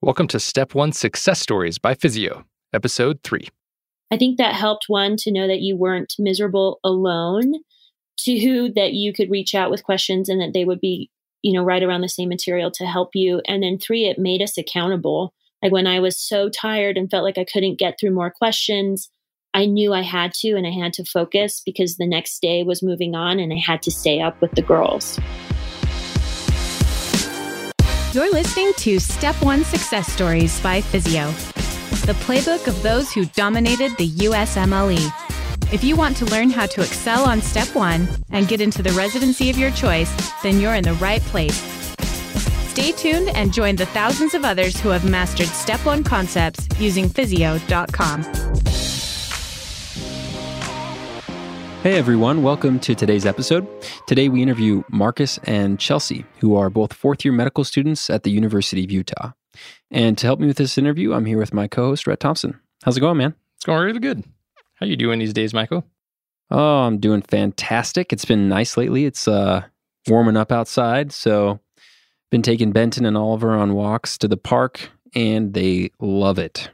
Welcome to Step One Success Stories by Physeo, Episode 3. I think that helped one to know that you weren't miserable alone, two, that you could reach out with questions and that they would be, you know, right around the same material to help you. And then three, it made us accountable. Like when I was so tired and felt like I couldn't get through more questions, I knew I had to and I had to focus because the next day was moving on and I had to stay up with the girls. You're listening to Step One Success Stories by Physeo, the playbook of those who dominated the USMLE. If you want to learn how to excel on Step One and get into the residency of your choice, then you're in the right place. Stay tuned and join the thousands of others who have mastered Step One concepts using physeo.com. Hey everyone, welcome to today's episode. Today we interview Marcus and Chelsea, who are both fourth year medical students at the University of Utah. And to help me with this interview, I'm here with my co host, Rhett Thompson. How's it going, man? It's going really good. How you doing these days, Michael? Oh, I'm doing fantastic. It's been nice lately. It's uh, warming up outside. So, been taking Benton and Oliver on walks to the park, and they love it.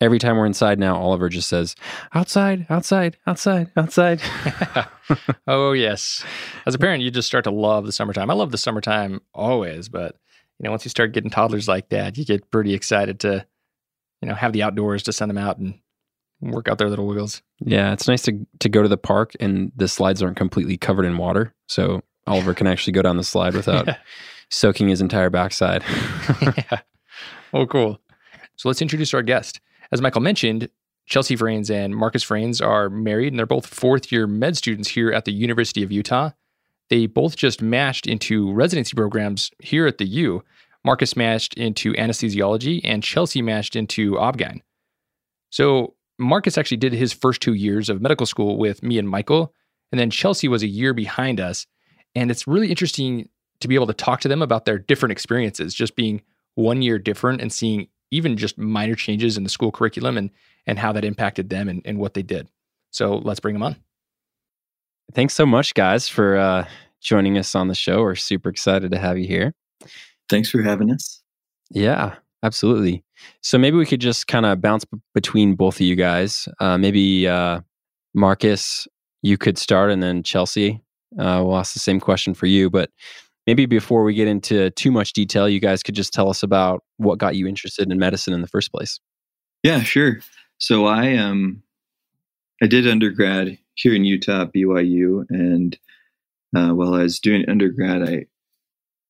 Every time we're inside now, Oliver just says, outside, outside, outside, outside. oh, yes. As a parent, you just start to love the summertime. I love the summertime always, but you know, once you start getting toddlers like that, you get pretty excited to, you know, have the outdoors to send them out and work out their little wiggles. Yeah, it's nice to to go to the park and the slides aren't completely covered in water, so Oliver can actually go down the slide without yeah. soaking his entire backside. yeah. Oh, cool. So let's introduce our guest. As Michael mentioned, Chelsea Vranes and Marcus Vranes are married, and they're both fourth year med students here at the University of Utah. They both just matched into residency programs here at the U. Marcus matched into anesthesiology, and Chelsea matched into obgyn. So Marcus actually did his first two years of medical school with me and Michael, and then Chelsea was a year behind us. And it's really interesting to be able to talk to them about their different experiences, just being one year different and seeing even just minor changes in the school curriculum and and how that impacted them and, and what they did. So let's bring them on. Thanks so much, guys, for uh, joining us on the show. We're super excited to have you here. Thanks for having us. Yeah, absolutely. So maybe we could just kind of bounce b- between both of you guys. Uh, maybe uh, Marcus, you could start, and then Chelsea. Uh, we'll ask the same question for you. But maybe before we get into too much detail, you guys could just tell us about what got you interested in medicine in the first place. Yeah, sure. So I um I did undergrad here in Utah, BYU, and uh, while I was doing undergrad, I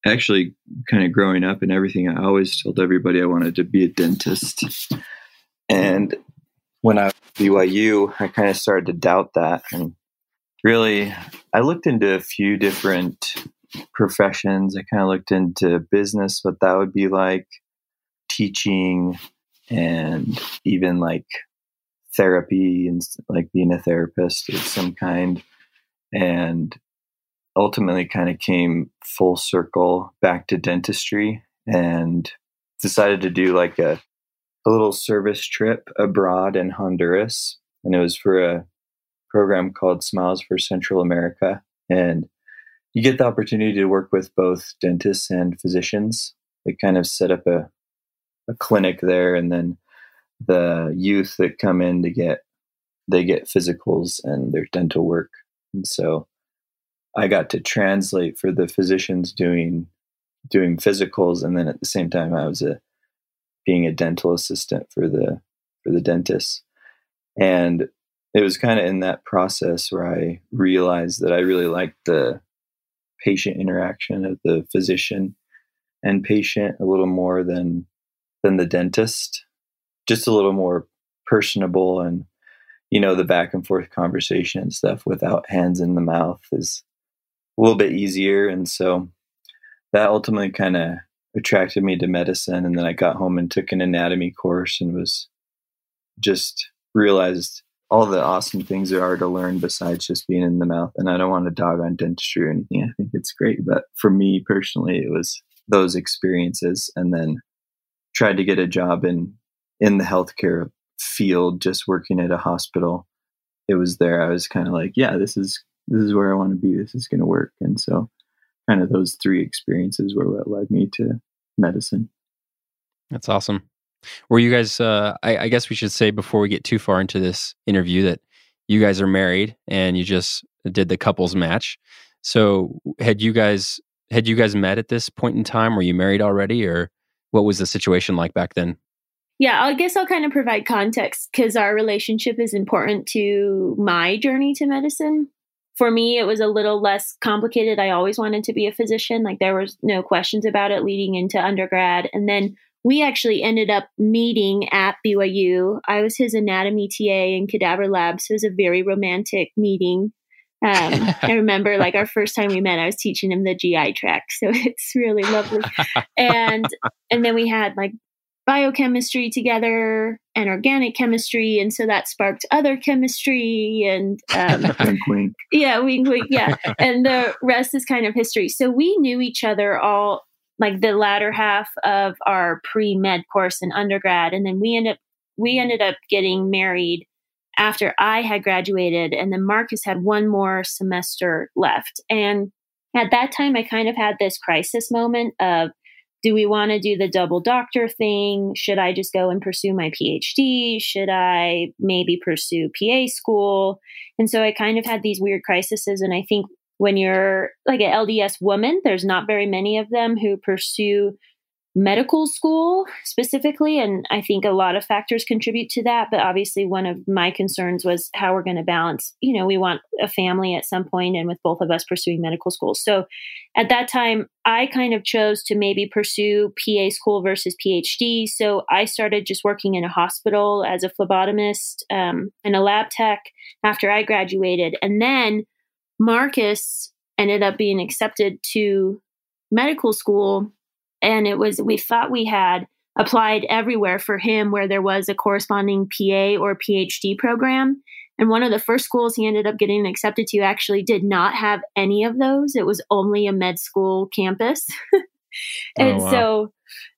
actually kind of growing up and everything, I always told everybody I wanted to be a dentist. And when I was BYU, I kind of started to doubt that. And really, I looked into a few different professions. I kind of looked into business, what that would be like, teaching, and even like therapy and like being a therapist of some kind. And ultimately kind of came full circle back to dentistry and decided to do like a, a little service trip abroad in Honduras. And it was for a program called Smiles for Central America. And you get the opportunity to work with both dentists and physicians. They kind of set up a, a clinic there, and then the youth that come in to get they get physicals and their dental work. And so I got to translate for the physicians doing doing physicals, and then at the same time I was a being a dental assistant for the for the dentists. And it was kind of in that process where I realized that I really liked the patient interaction of the physician and patient a little more than than the dentist. Just a little more personable and you know the back and forth conversation and stuff without hands in the mouth is a little bit easier. And so that ultimately kind of attracted me to medicine. And then i got home and took an anatomy course and was just realized all the awesome things there are to learn besides just being in the mouth. And I don't want to dog on dentistry or anything. I think it's great. But for me personally, it was those experiences and then tried to get a job in in the healthcare field, just working at a hospital. It was there. I was kind of like, yeah, this is this is where I want to be. This is going to work. And so kind of those three experiences were what led me to medicine. That's awesome. Were you guys? Uh, I, I guess we should say before we get too far into this interview that you guys are married and you just did the couples match. So had you guys had you guys met at this point in time? Were you married already, or what was the situation like back then? Yeah, I guess I'll kind of provide context because our relationship is important to my journey to medicine. For me, it was a little less complicated. I always wanted to be a physician. Like there was no questions about it leading into undergrad. And then we actually ended up meeting at BYU. I was his anatomy TA in cadaver lab, so it was a very romantic meeting. Um, I remember like our first time we met, I was teaching him the GI tract, so it's really lovely. and and then we had like biochemistry together and organic chemistry, and so that sparked other chemistry and um, wink, wink. yeah, wink, wink, yeah. and the rest is kind of history. So we knew each other all like the latter half of our pre med course in undergrad, and then we ended up we mm-hmm. ended up getting married after I had graduated, and then Marcus had one more semester left. And at that time, I kind of had this crisis moment of do we want to do the double doctor thing? Should I just go and pursue my PhD? Should I maybe pursue PA school? And so I kind of had these weird crises. And I think when you're like an LDS woman, there's not very many of them who pursue medical school specifically. And I think a lot of factors contribute to that. But obviously, one of my concerns was how we're going to balance, you know, we want a family at some point and with both of us pursuing medical school. So at that time, I kind of chose to maybe pursue PA school versus PhD. So I started just working in a hospital as a phlebotomist um, and a lab tech after I graduated. And then Marcus ended up being accepted to medical school and it was we thought we had applied everywhere for him where there was a corresponding PA or PhD program. And one of the first schools he ended up getting accepted to actually did not have any of those. It was only a med school campus. and oh, wow. so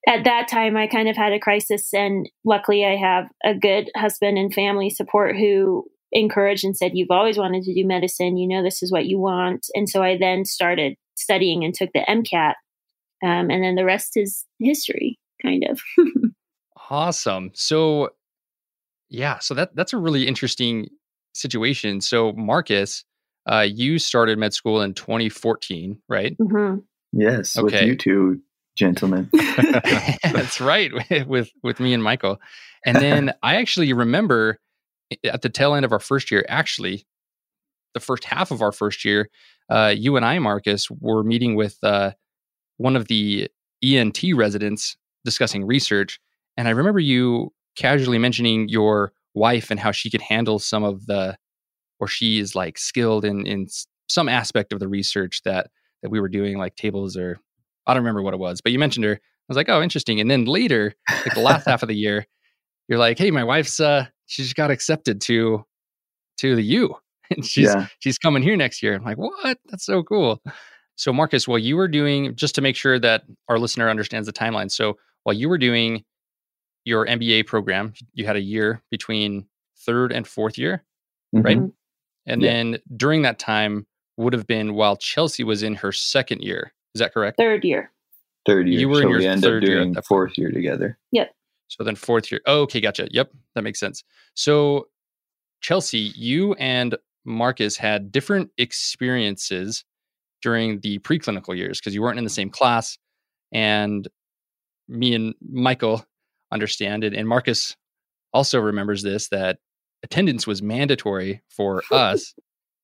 at that time, I kind of had a crisis. And luckily, I have a good husband and family support who encouraged and said, You've always wanted to do medicine. You know, this is what you want. And so I then started studying and took the MCAT. Um, and then the rest is history, kind of. awesome. So, yeah, so that that's a really interesting situation. So, Marcus, uh, you started med school in 2014, right? Mm-hmm. Yes, okay. with you two gentlemen. that's right, with with me and Michael. And then I actually remember at the tail end of our first year, actually, the first half of our first year, uh, you and I, Marcus, were meeting with uh, one of the ENT residents discussing research. And I remember you casually mentioning your wife and how she could handle some of the, or she is like skilled in in some aspect of the research that that we were doing, like tables or I don't remember what it was, but you mentioned her. I was like, oh, interesting. And then later, like the last half of the year, you're like, hey, my wife's uh, she just got accepted to to the U, and she's yeah. she's coming here next year. I'm like, what? That's so cool. So, Marcus, while you were doing, just to make sure that our listener understands the timeline. So, while you were doing your MBA program, you had a year between third and fourth year, mm-hmm. right? And yeah. then during that time would have been while Chelsea was in her second year. Is that correct? Third year. Third year. You were so in your we end third up doing year. fourth year together. Yep. So then fourth year. Oh, okay, gotcha. Yep, that makes sense. So Chelsea, you and Marcus had different experiences during the preclinical years because you weren't in the same class. And me and Michael understand it. And Marcus also remembers this that attendance was mandatory for us.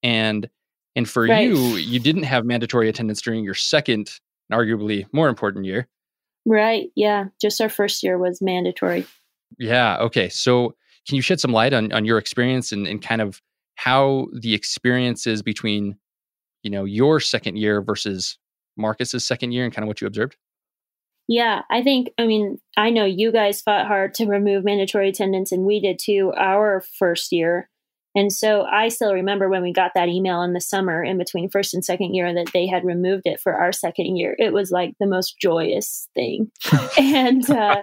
And and for right. you, you didn't have mandatory attendance during your second, arguably more important year. Right. Yeah. Just our first year was mandatory. Yeah. Okay. So can you shed some light on, on your experience and, and kind of how the experiences between, you know, your second year versus Marcus's second year and kind of what you observed? Yeah, I think, I mean, I know you guys fought hard to remove mandatory attendance, and we did too our first year. And so I still remember when we got that email in the summer in between first and second year that they had removed it for our second year. It was like the most joyous thing. and uh,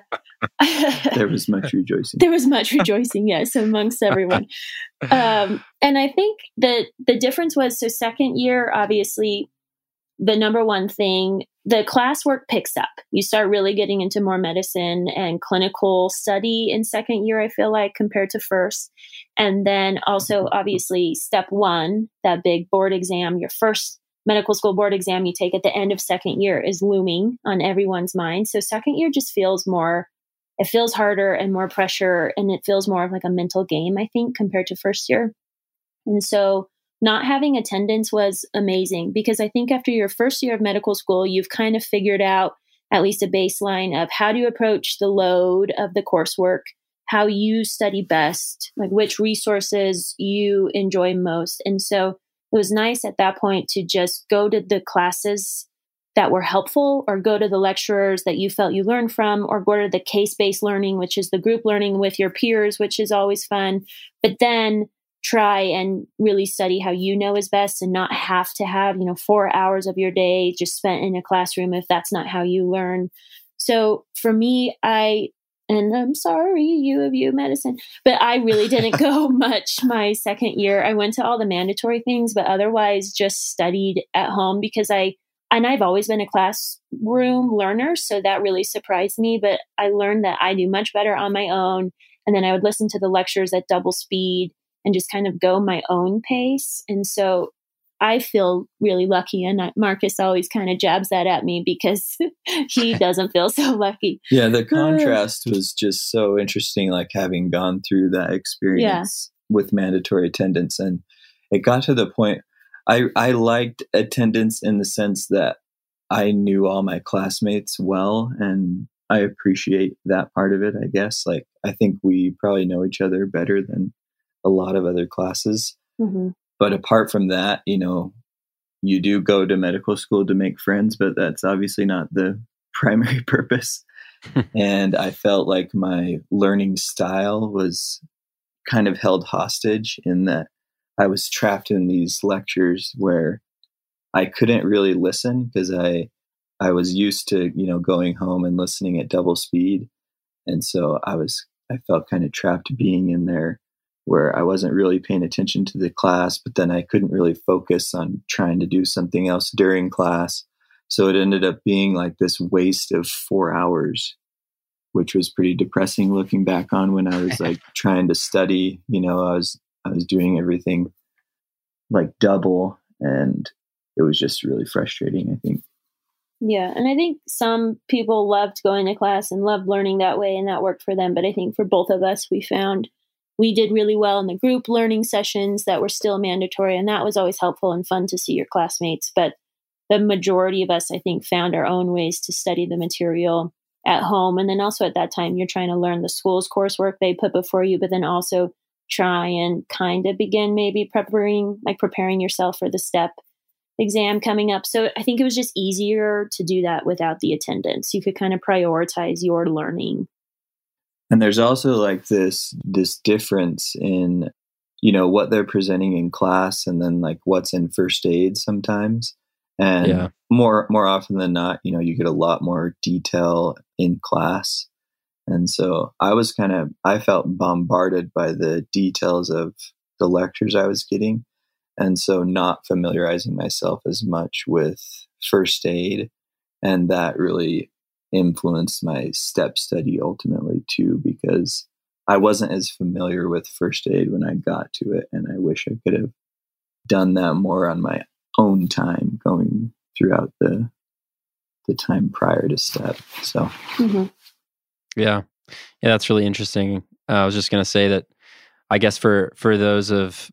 there was much rejoicing. There was much rejoicing, yes, amongst everyone. Um, and I think that the difference was so, second year, obviously, the number one thing the classwork picks up. You start really getting into more medicine and clinical study in second year, I feel like, compared to first. And then also, obviously, step one, that big board exam, your first medical school board exam you take at the end of second year is looming on everyone's mind. So, second year just feels more, it feels harder and more pressure, and it feels more of like a mental game, I think, compared to first year. And so, not having attendance was amazing because I think after your first year of medical school, you've kind of figured out at least a baseline of how to approach the load of the coursework, how you study best, like which resources you enjoy most. And so it was nice at that point to just go to the classes that were helpful or go to the lecturers that you felt you learned from or go to the case based learning, which is the group learning with your peers, which is always fun. But then try and really study how you know is best and not have to have, you know, four hours of your day just spent in a classroom if that's not how you learn. So for me, I, and I'm sorry, U of U medicine, but I really didn't go much my second year. I went to all the mandatory things, but otherwise just studied at home because I, and I've always been a classroom learner. So that really surprised me. But I learned that I do much better on my own. And then I would listen to the lectures at double speed and just kind of go my own pace. And so I feel really lucky. And Marcus always kind of jabs that at me because he doesn't feel so lucky. Yeah, the uh, contrast was just so interesting, like having gone through that experience yeah. with mandatory attendance. And it got to the point I, I liked attendance in the sense that I knew all my classmates well and I appreciate that part of it, I guess. Like, I think we probably know each other better than a lot of other classes. Mm-hmm. But apart from that, you know, you do go to medical school to make friends, but that's obviously not the primary purpose. and I felt like my learning style was kind of held hostage in that I was trapped in these lectures where I couldn't really listen because I I was used to, you know, going home and listening at double speed. And so I was I felt kind of trapped being in there where I wasn't really paying attention to the class, but then I couldn't really focus on trying to do something else during class. So it ended up being like this waste of four hours, which was pretty depressing looking back on when I was like trying to study. You know, I was I was doing everything like double and it was just really frustrating, I think. Yeah, and I think some people loved going to class and loved learning that way and that worked for them, but I think for both of us we found we did really well in the group learning sessions that were still mandatory and that was always helpful and fun to see your classmates but the majority of us i think found our own ways to study the material at home and then also at that time you're trying to learn the school's coursework they put before you but then also try and kind of begin maybe preparing like preparing yourself for the step exam coming up. So i think it was just easier to do that without the attendance. You could kind of prioritize your learning and there's also like this this difference in you know what they're presenting in class and then like what's in first aid sometimes. And yeah. more more often than not you know you get a lot more detail in class. And so i was kind of i felt bombarded by the details of the lectures i was getting. And so not familiarizing myself as much with first aid and that really influenced my step study ultimately too because I wasn't as familiar with first aid when I got to it and I wish I could have done that more on my own time going throughout the the time prior to step so. Mm-hmm. yeah. Yeah that's really interesting. Uh, i was just going to say that i guess for for those of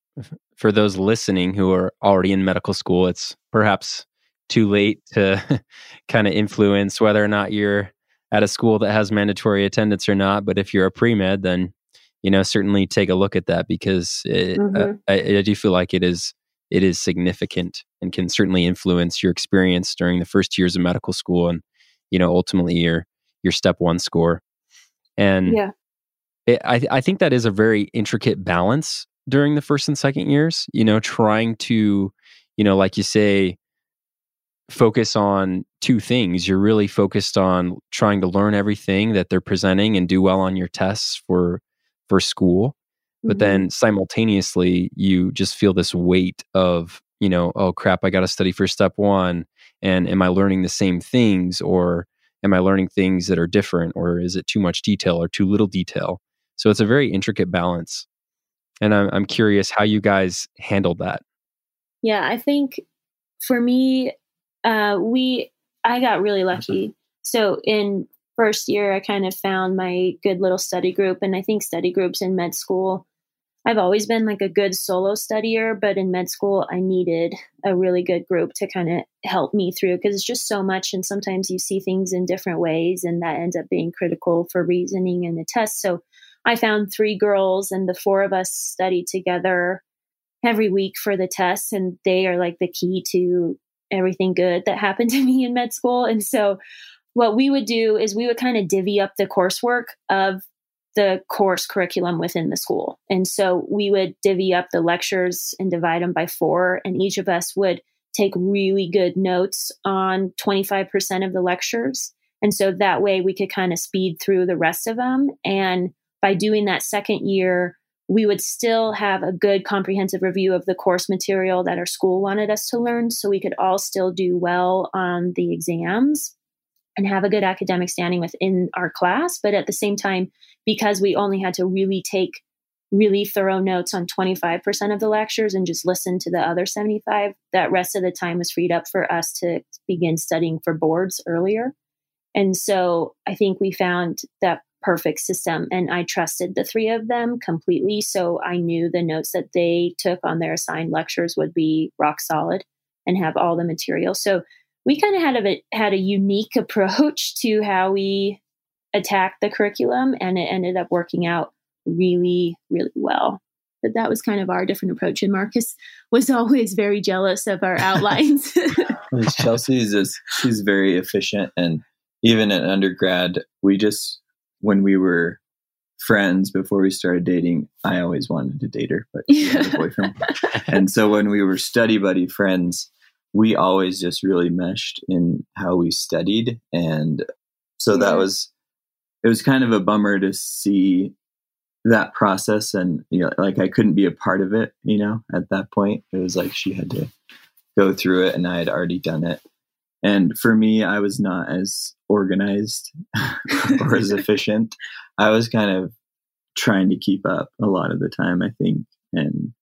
for those listening who are already in medical school it's perhaps too late to kind of influence whether or not you're at a school that has mandatory attendance or not. But if you're a pre med, then you know certainly take a look at that because it, uh, mm-hmm. uh, I, I, do feel like it is it is significant and can certainly influence your experience during the first years of medical school and you know ultimately your your step one score. And yeah. It, I, I think that is a very intricate balance during the first and second years. You know, trying to, you know, like you say, focus on two things. You're really focused on trying to learn everything that they're presenting and do well on your tests for for school. Mm-hmm. But then simultaneously you just feel this weight of you know, oh crap, I got to study for step one. And am I learning the same things or am I learning things that are different or is it too much detail or too little detail? So it's a very intricate balance. And I'm, I'm curious how you guys handled that. Yeah, I think for me, uh, we, I got really lucky. So in first year, I kind of found my good little study group. And I think study groups in med school I've always been like a good solo studier, but in med school, I needed a really good group to kind of help me through because it's just so much. And sometimes you see things in different ways, and that ends up being critical for reasoning in the test. So I found three girls, and the four of us studied together every week for the tests, and they are like the key to everything good that happened to me in med school. And so what we would do is we would kind of divvy up the coursework of the course curriculum within the school. And so we would divvy up the lectures and divide them by four, and each of us would take really good notes on 25% of the lectures. And so that way we could kind of speed through the rest of them. And by doing that second year, we would still have a good comprehensive review of the course material that our school wanted us to learn. So we could all still do well on the exams and have a good academic standing within our class. But at the same time, because we only had to really take really thorough notes on 25% of the lectures and just listen to the other 75 that rest of the time was freed up for us to begin studying for boards earlier and so i think we found that perfect system and i trusted the three of them completely so i knew the notes that they took on their assigned lectures would be rock solid and have all the material so we kind of had a had a unique approach to how we attacked the curriculum, and it ended up working out really, really well. But that was kind of our different approach. And Marcus was always very jealous of our outlines. Chelsea is she's very efficient. And even in undergrad, we just, when we were friends before we started dating, I always wanted to date her, but she had a boyfriend. and so when we were study buddy friends, we always just really meshed in how we studied. And so yeah. that was, it was kind of a bummer to see that process. And, you know, like I couldn't be a part of it, you know, at that point. It was like she had to go through it and I had already done it. And for me, I was not as organized or as efficient. I was kind of trying to keep up a lot of the time, I think. And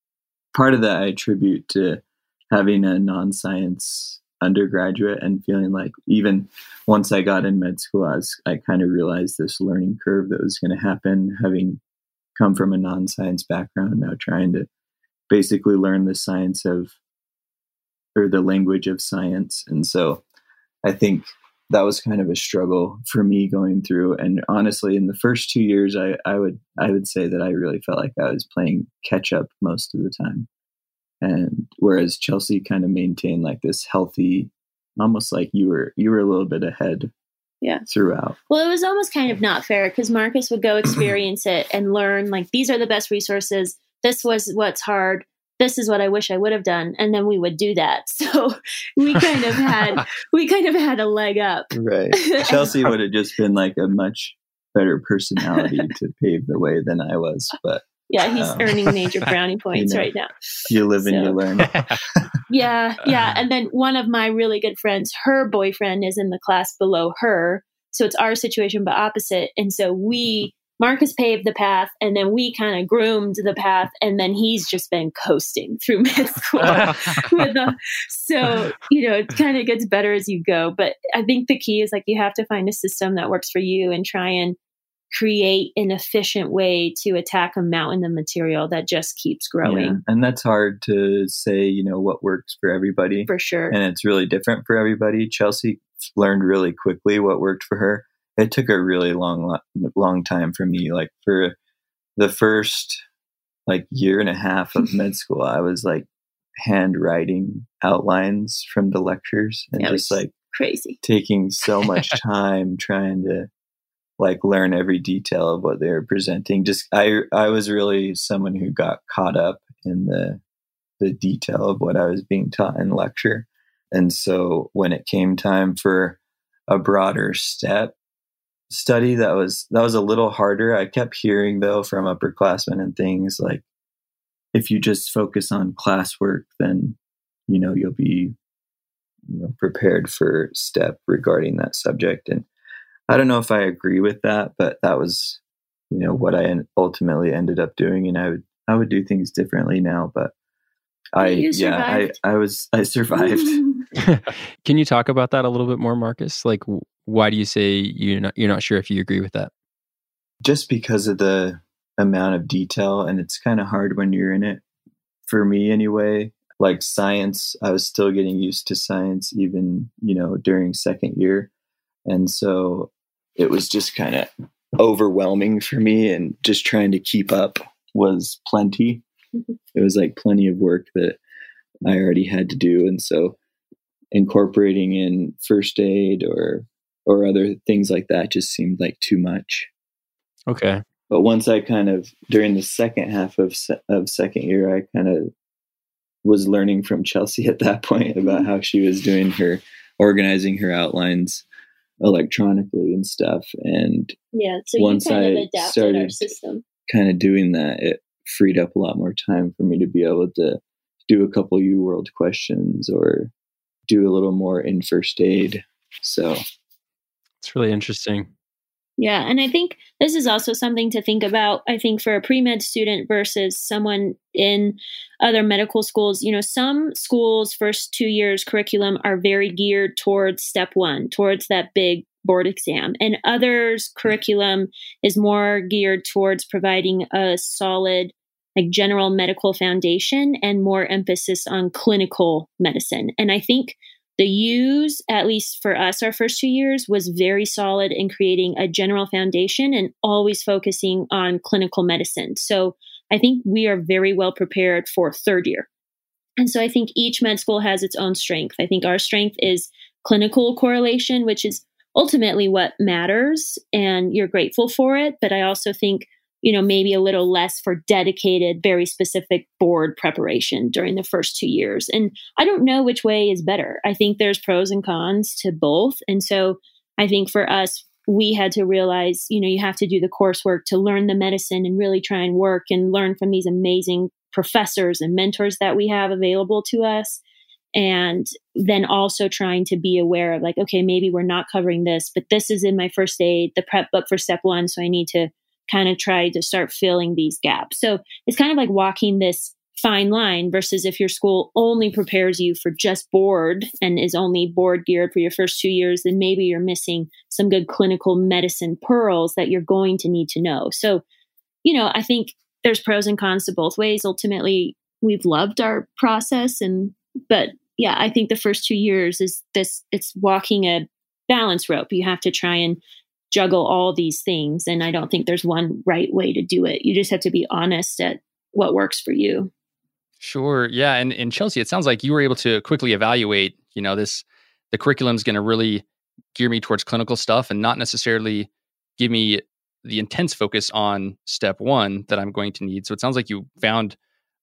part of that I attribute to having a non-science undergraduate and feeling like even once I got in med school, I, was, I kind of realized this learning curve that was going to happen, having come from a non-science background, now trying to basically learn the science of or the language of science. And so I think that was kind of a struggle for me going through. And honestly, in the first two years, I, I would I would say that I really felt like I was playing catch up most of the time. And whereas Chelsea kind of maintained like this healthy, almost like you were you were a little bit ahead yeah. throughout. Well it was almost kind of not fair because marcus would go experience it and learn like these are the best resources. This was what's hard this is what i wish i would have done and then we would do that so we kind of had we kind of had a leg up right chelsea would have just been like a much better personality to pave the way than i was but yeah, he's um, earning major brownie points you know, right now. You live so, and you learn. yeah, yeah. And then one of my really good friends, her boyfriend is in the class below her. So it's our situation, but opposite. And so we, Marcus paved the path, and then we kind of groomed the path, and then he's just been coasting through med school. with a, so, you know, it kind of gets better as you go. But I think the key is like you have to find a system that works for you and try and create an efficient way to attack a mountain of material that just keeps growing. Yeah, and that's hard to say, you know, what works for everybody. For sure. And it's really different for everybody. Chelsea learned really quickly what worked for her. It took a really long, long time for me. Like for the first like year and a half of med school, I was like handwriting outlines from the lectures and just like crazy taking so much time trying to like learn every detail of what they were presenting. Just I I was really someone who got caught up in the the detail of what I was being taught in lecture. And so when it came time for a broader step study that was that was a little harder. I kept hearing though from upperclassmen and things like if you just focus on classwork then you know you'll be you know prepared for step regarding that subject and i don't know if i agree with that but that was you know what i ultimately ended up doing and i would i would do things differently now but i yeah i i was i survived. Can you talk about that a little bit more marcus? Like why do you say you're not you're not sure if you agree with that? Just because of the amount of detail and it's kind of hard when you're in it for me anyway. Like science i was still getting used to science even you know during second year. And so it was just kind of overwhelming for me and just trying to keep up was plenty it was like plenty of work that i already had to do and so incorporating in first aid or or other things like that just seemed like too much okay but once I kind of during the second half of of second year, I kind of was learning from Chelsea at that point about how she was doing her organizing her outlines electronically and stuff. And yeah, so once I started kind of doing that, it freed up a lot more time for me to be able to do a couple U World questions or do a little more in first aid. So it's really interesting. Yeah. And I think this is also something to think about. I think for a pre med student versus someone in other medical schools, you know, some schools' first two years curriculum are very geared towards step one, towards that big board exam. And others' curriculum is more geared towards providing a solid, like general medical foundation and more emphasis on clinical medicine. And I think the U's, at least for us, our first two years, was very solid in creating a general foundation and always focusing on clinical medicine. So I think we are very well prepared for third year. And so I think each med school has its own strength. I think our strength is clinical correlation, which is ultimately what matters, and you're grateful for it. But I also think you know, maybe a little less for dedicated, very specific board preparation during the first two years. And I don't know which way is better. I think there's pros and cons to both. And so I think for us, we had to realize, you know, you have to do the coursework to learn the medicine and really try and work and learn from these amazing professors and mentors that we have available to us. And then also trying to be aware of, like, okay, maybe we're not covering this, but this is in my first aid, the prep book for step one. So I need to kind of try to start filling these gaps. So it's kind of like walking this fine line versus if your school only prepares you for just board and is only board geared for your first two years, then maybe you're missing some good clinical medicine pearls that you're going to need to know. So, you know, I think there's pros and cons to both ways. Ultimately, we've loved our process and but yeah, I think the first two years is this it's walking a balance rope. You have to try and juggle all these things. And I don't think there's one right way to do it. You just have to be honest at what works for you. Sure. Yeah. And in Chelsea, it sounds like you were able to quickly evaluate, you know, this, the curriculum is going to really gear me towards clinical stuff and not necessarily give me the intense focus on step one that I'm going to need. So it sounds like you found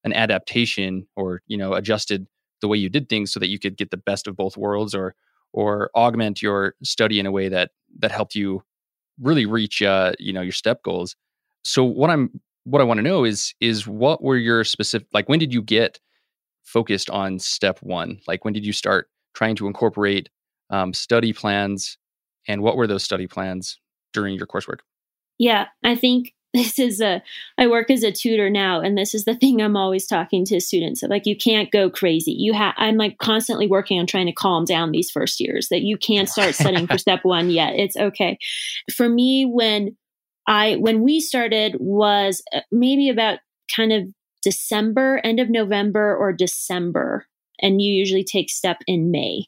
an adaptation or, you know, adjusted the way you did things so that you could get the best of both worlds or, or augment your study in a way that, that helped you really reach uh, you know your step goals. So what I'm what I want to know is is what were your specific like when did you get focused on step one? Like when did you start trying to incorporate um, study plans, and what were those study plans during your coursework? Yeah, I think this is a i work as a tutor now and this is the thing i'm always talking to students like you can't go crazy. You have i'm like constantly working on trying to calm down these first years that you can't start studying for step one yet. It's okay. For me when i when we started was uh, maybe about kind of december end of november or december and you usually take step in may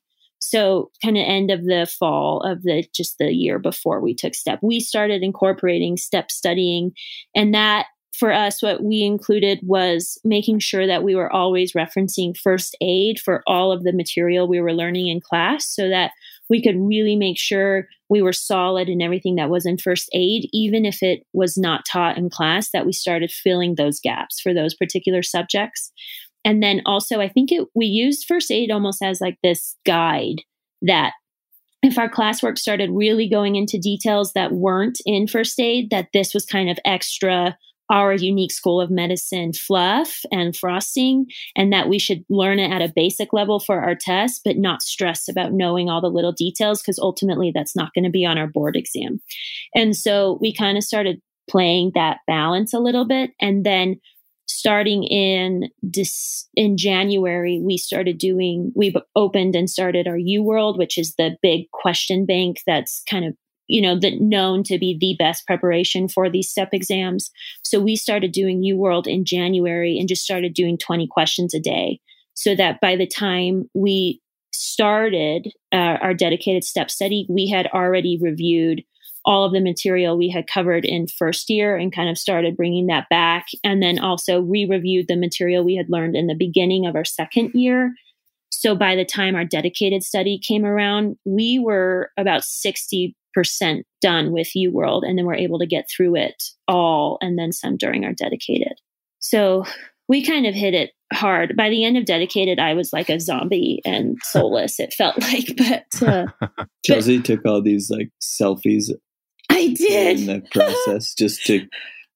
so kind of end of the fall of the just the year before we took step we started incorporating step studying. And that for us what we included was making sure that we were always referencing first aid for all of the material we were learning in class so that we could really make sure we were solid in everything that was in first aid even if it was not taught in class that we started filling those gaps for those particular subjects and then also, I think it, we used first aid almost as like this guide that if our classwork started really going into details that weren't in first aid, that this was kind of extra our unique school of medicine fluff and frosting, and that we should learn it at a basic level for our test, but not stress about knowing all the little details because ultimately that's not going to be on our board exam. And so we kind of started playing that balance a little bit. And then starting in this in January, we started doing, we opened and started our U World, which is the big question bank that's kind of you know, that known to be the best preparation for these step exams. So we started doing U World in January and just started doing 20 questions a day so that by the time we started uh, our dedicated step study, we had already reviewed all of the material we had covered in first year and kind of started bringing that back. And then also re reviewed the material we had learned in the beginning of our second year. So by the time our dedicated study came around, we were about 60 percent done with U World, and then we're able to get through it all and then some during our dedicated. So we kind of hit it hard. By the end of dedicated, I was like a zombie and soulless. it felt like, but uh, Chelsea but, took all these like selfies. I did in the process just to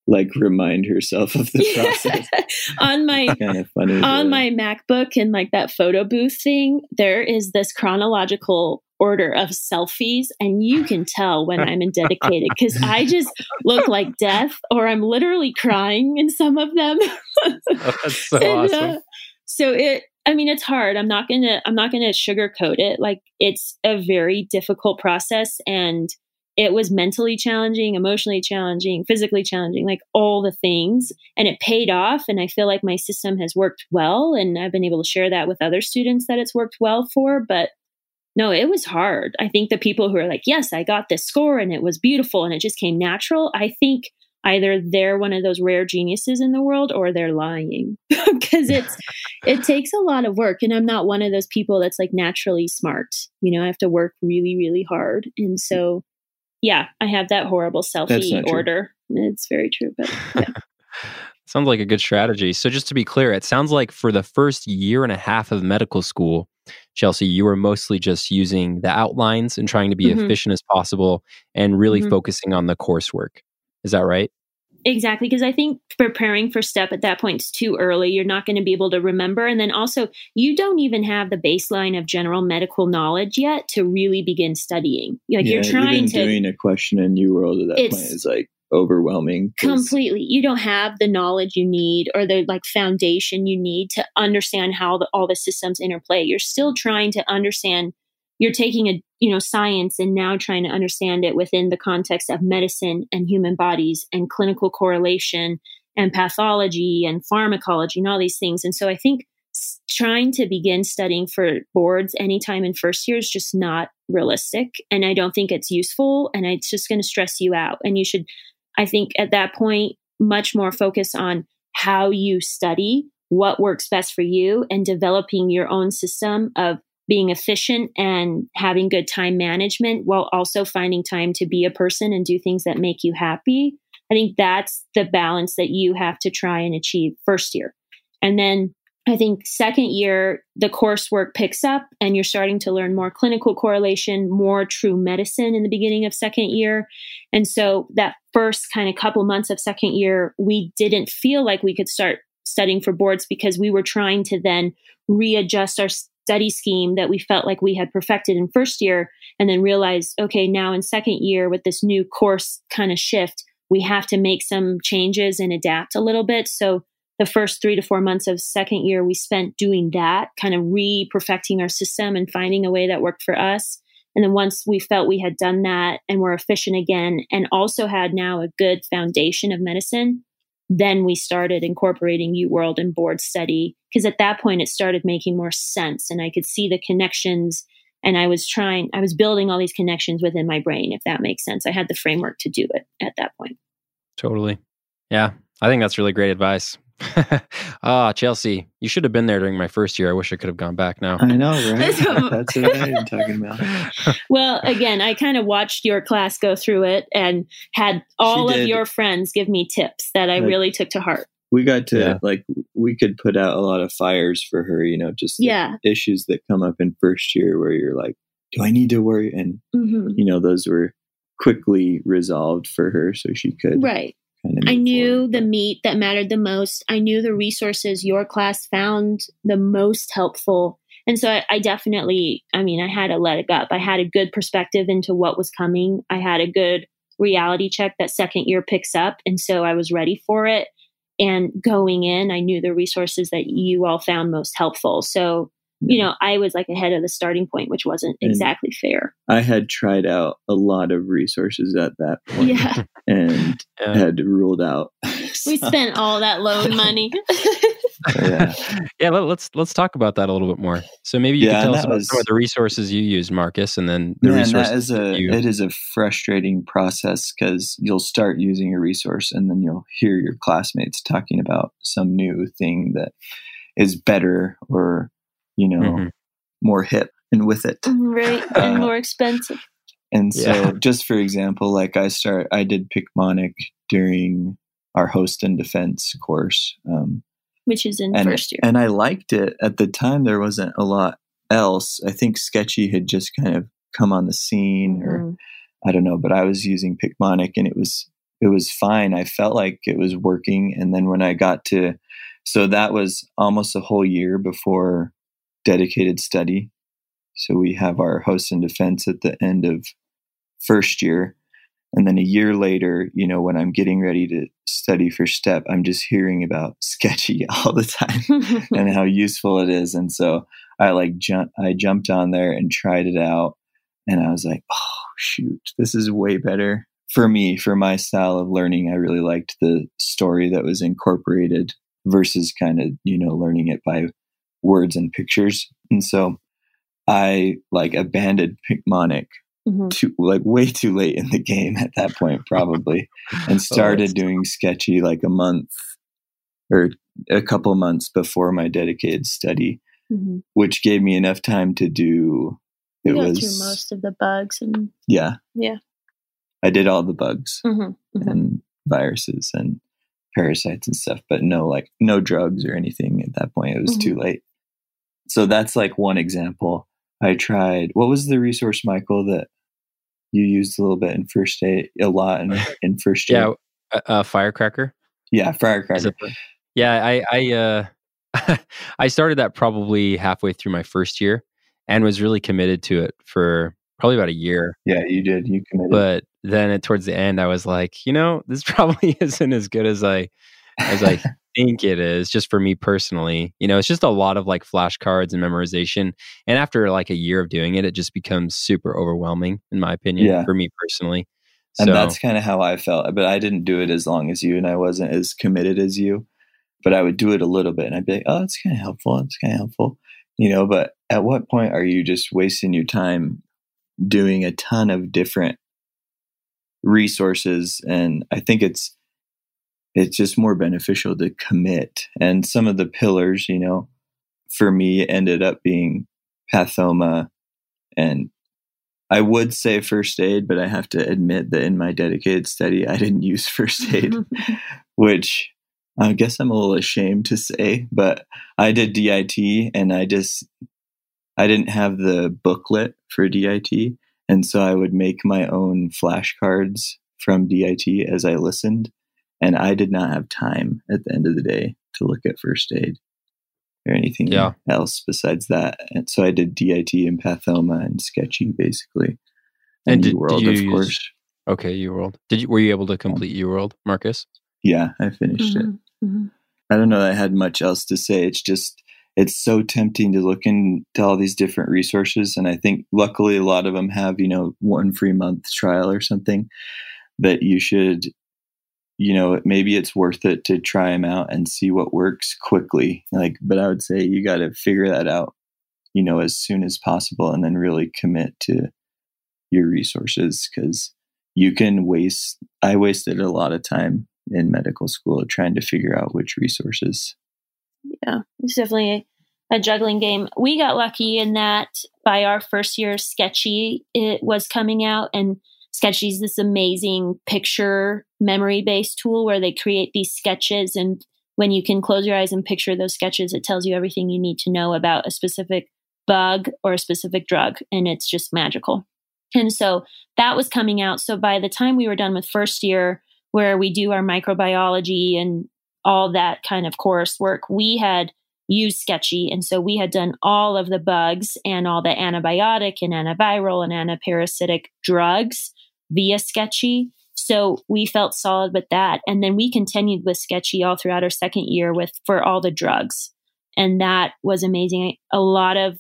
like remind herself of the process. on my kind of funny on my MacBook and like that photo booth thing, there is this chronological order of selfies and you can tell when I'm in dedicated because I just look like death or I'm literally crying in some of them. oh, that's so and, awesome. Uh, so it I mean it's hard. I'm not going to I'm not going to sugarcoat it. Like it's a very difficult process and it was mentally challenging, emotionally challenging, physically challenging, like all the things. And it paid off. And I feel like my system has worked well. And I've been able to share that with other students that it's worked well for. But no, it was hard. I think the people who are like, yes, I got this score and it was beautiful and it just came natural, I think either they're one of those rare geniuses in the world or they're lying because it's it takes a lot of work and i'm not one of those people that's like naturally smart you know i have to work really really hard and so yeah i have that horrible selfie order it's very true but yeah sounds like a good strategy so just to be clear it sounds like for the first year and a half of medical school Chelsea, you were mostly just using the outlines and trying to be mm-hmm. efficient as possible and really mm-hmm. focusing on the coursework. Is that right? Exactly, because I think preparing for STEP at that point is too early. You're not going to be able to remember. And then also, you don't even have the baseline of general medical knowledge yet to really begin studying. Like yeah, you're trying to. doing a question in U World at that point is like overwhelming. Completely. You don't have the knowledge you need or the like foundation you need to understand how the, all the systems interplay. You're still trying to understand you're taking a you know science and now trying to understand it within the context of medicine and human bodies and clinical correlation and pathology and pharmacology and all these things. And so I think trying to begin studying for boards anytime in first year is just not realistic and i don't think it's useful and it's just going to stress you out and you should I think at that point, much more focus on how you study, what works best for you, and developing your own system of being efficient and having good time management while also finding time to be a person and do things that make you happy. I think that's the balance that you have to try and achieve first year. And then I think second year, the coursework picks up and you're starting to learn more clinical correlation, more true medicine in the beginning of second year. And so that first kind of couple months of second year, we didn't feel like we could start studying for boards because we were trying to then readjust our study scheme that we felt like we had perfected in first year and then realized okay, now in second year with this new course kind of shift, we have to make some changes and adapt a little bit. So the first three to four months of second year we spent doing that kind of re-perfecting our system and finding a way that worked for us and then once we felt we had done that and were efficient again and also had now a good foundation of medicine then we started incorporating U World and board study because at that point it started making more sense and I could see the connections and I was trying I was building all these connections within my brain if that makes sense. I had the framework to do it at that point. Totally. Yeah. I think that's really great advice. ah, Chelsea, you should have been there during my first year. I wish I could have gone back now. I know, right? That's what I'm talking about. Well, again, I kind of watched your class go through it and had all of your friends give me tips that I like, really took to heart. We got to yeah. like we could put out a lot of fires for her, you know, just yeah. issues that come up in first year where you're like, do I need to worry? And mm-hmm. you know, those were quickly resolved for her so she could right kind of I knew forward. the meat that mattered the most. I knew the resources your class found the most helpful. And so I, I definitely, I mean, I had to let it up. I had a good perspective into what was coming. I had a good reality check that second year picks up. And so I was ready for it. And going in, I knew the resources that you all found most helpful. So, you know, I was like ahead of the starting point, which wasn't And- exactly fair. I had tried out a lot of resources at that point Yeah. and Yeah. had ruled out. We So, spent all that loan money. yeah. yeah let, us let's talk about that a little bit more. So maybe you Yeah, can tell us about was- some of the resources you used, Marcus, and then the Man, resources that is a you- it is a frustrating process because you'll start using a resource and then you'll hear your classmates talking about some new thing that is better or you know Mhm. more hip and with it. right. And Uh, more expensive. And so, Yeah. just for example, like I start, I did Picmonic during our host and defense course, um, which is in and first year. and I liked it at the time. There wasn't a lot else. I think Sketchy had just kind of come on the scene, or Mhm. I don't know. But I was using Picmonic, and it was it was fine. I felt like it was working. And then when I got to, so that was almost a whole year before dedicated study. So we have our host and defense at the end of first year. And then a year later, you know, when I'm getting ready to study for STEP, I'm just hearing about Sketchy all the time and how useful it is. And so I like jump, I jumped on there and tried it out, and I was like, oh shoot, this is way better for me for my style of learning. I really liked the story that was incorporated versus kind of you know learning it by words and pictures. And so I like abandoned Picmonic Mhm. too like way too late in the game at that point probably and started doing sketchy like a month or a couple months before my dedicated study Mhm. which gave me enough time to do it was most of the bugs and yeah Yeah. i did all the bugs Mhm. Mhm. and viruses and parasites and stuff but no like no drugs or anything at that point it was too late so that's like one example i tried what was the resource michael that you used a little bit in first aid a lot in, in first year yeah, uh, uh, firecracker. yeah firecracker yeah, I I uh I started that probably halfway through my first year and was really committed to it for probably about a year. yeah you did you committed But then at, towards the end, I was like, you know, this probably isn't as good as I as I think it is, just for me personally. You know, it's just a lot of like flashcards and memorization. And after like a year of doing it, it just becomes super overwhelming, in my opinion, Yeah. for me personally. and So that's kind of how i felt but i didn't do it as long as you and i wasn't as committed as you but i would do it a little bit and i'd be like oh it's kind of helpful it's kind of helpful you know but at what point are you just wasting your time doing a ton of different resources and i think it's it's just more beneficial to commit and some of the pillars you know for me ended up being pathoma and I would say first aid, but I have to admit that in my dedicated study, I didn't use first aid, which I guess I'm a little ashamed to say, but I did DIT and I just, I didn't have the booklet for DIT. And so I would make my own flashcards from DIT as I listened. And I did not have time at the end of the day to look at first aid or anything Yeah. else besides that. And so I did DIT and Pathoma and Sketchy basically. And did- New did World, you of use- course. okay, U World. Did you were you able to complete U World, Marcus? Yeah, I finished it. Mhm. Mhm. I don't know that I had much else to say. It's just it's so tempting to look into all these different resources, and I think luckily a lot of them have you know one free month trial or something that you should, you know, maybe it's worth it to try them out and see what works quickly. Like, but I would say you got to figure that out, you know, as soon as possible, and then really commit to your resources because you can waste. I wasted a lot of time in medical school trying to figure out which resources. Yeah, it's definitely a, a juggling game. We got lucky in that by our first year, Sketchy it was coming out, and Sketchy is this amazing picture memory based tool where they create these sketches, and when you can close your eyes and picture those sketches, it tells you everything you need to know about a specific bug or a specific drug, and it's just magical. And so that was coming out. So by the time we were done with first year, where we do our microbiology and all that kind of coursework, we had used Sketchy. And so we had done all of the bugs and all the antibiotic and antiviral and antiparasitic drugs via Sketchy. So we felt solid with that. And then we continued with Sketchy all throughout our second year with for all the drugs. And that was amazing. A lot of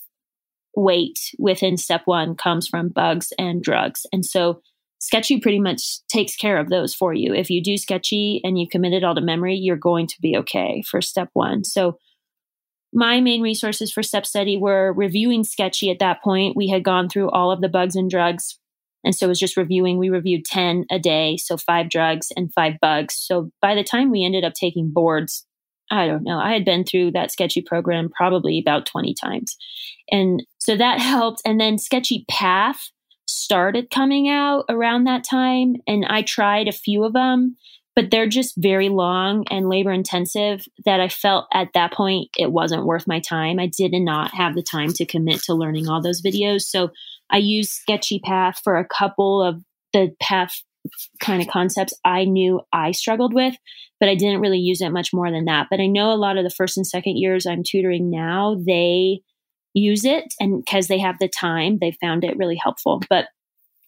weight within step one comes from bugs and drugs. And so Sketchy pretty much takes care of those for you. If you do Sketchy and you commit it all to memory, you're going to be okay for step one. So my main resources for step study were reviewing Sketchy at that point. We had gone through all of the bugs and drugs. And so it was just reviewing. We reviewed 10 a day, so five drugs and five bugs. So by the time we ended up taking boards, I don't know, I had been through that Sketchy program probably about 20 times. And so that helped. And then Sketchy Path started coming out around that time. And I tried a few of them but they're just very long and labor intensive that I felt at that point it wasn't worth my time. I did not have the time to commit to learning all those videos. So I used Sketchy Path for a couple of the path kind of concepts I knew I struggled with, but I didn't really use it much more than that. But I know a lot of the first and second years I'm tutoring now, they use it and because they have the time, they found it really helpful. But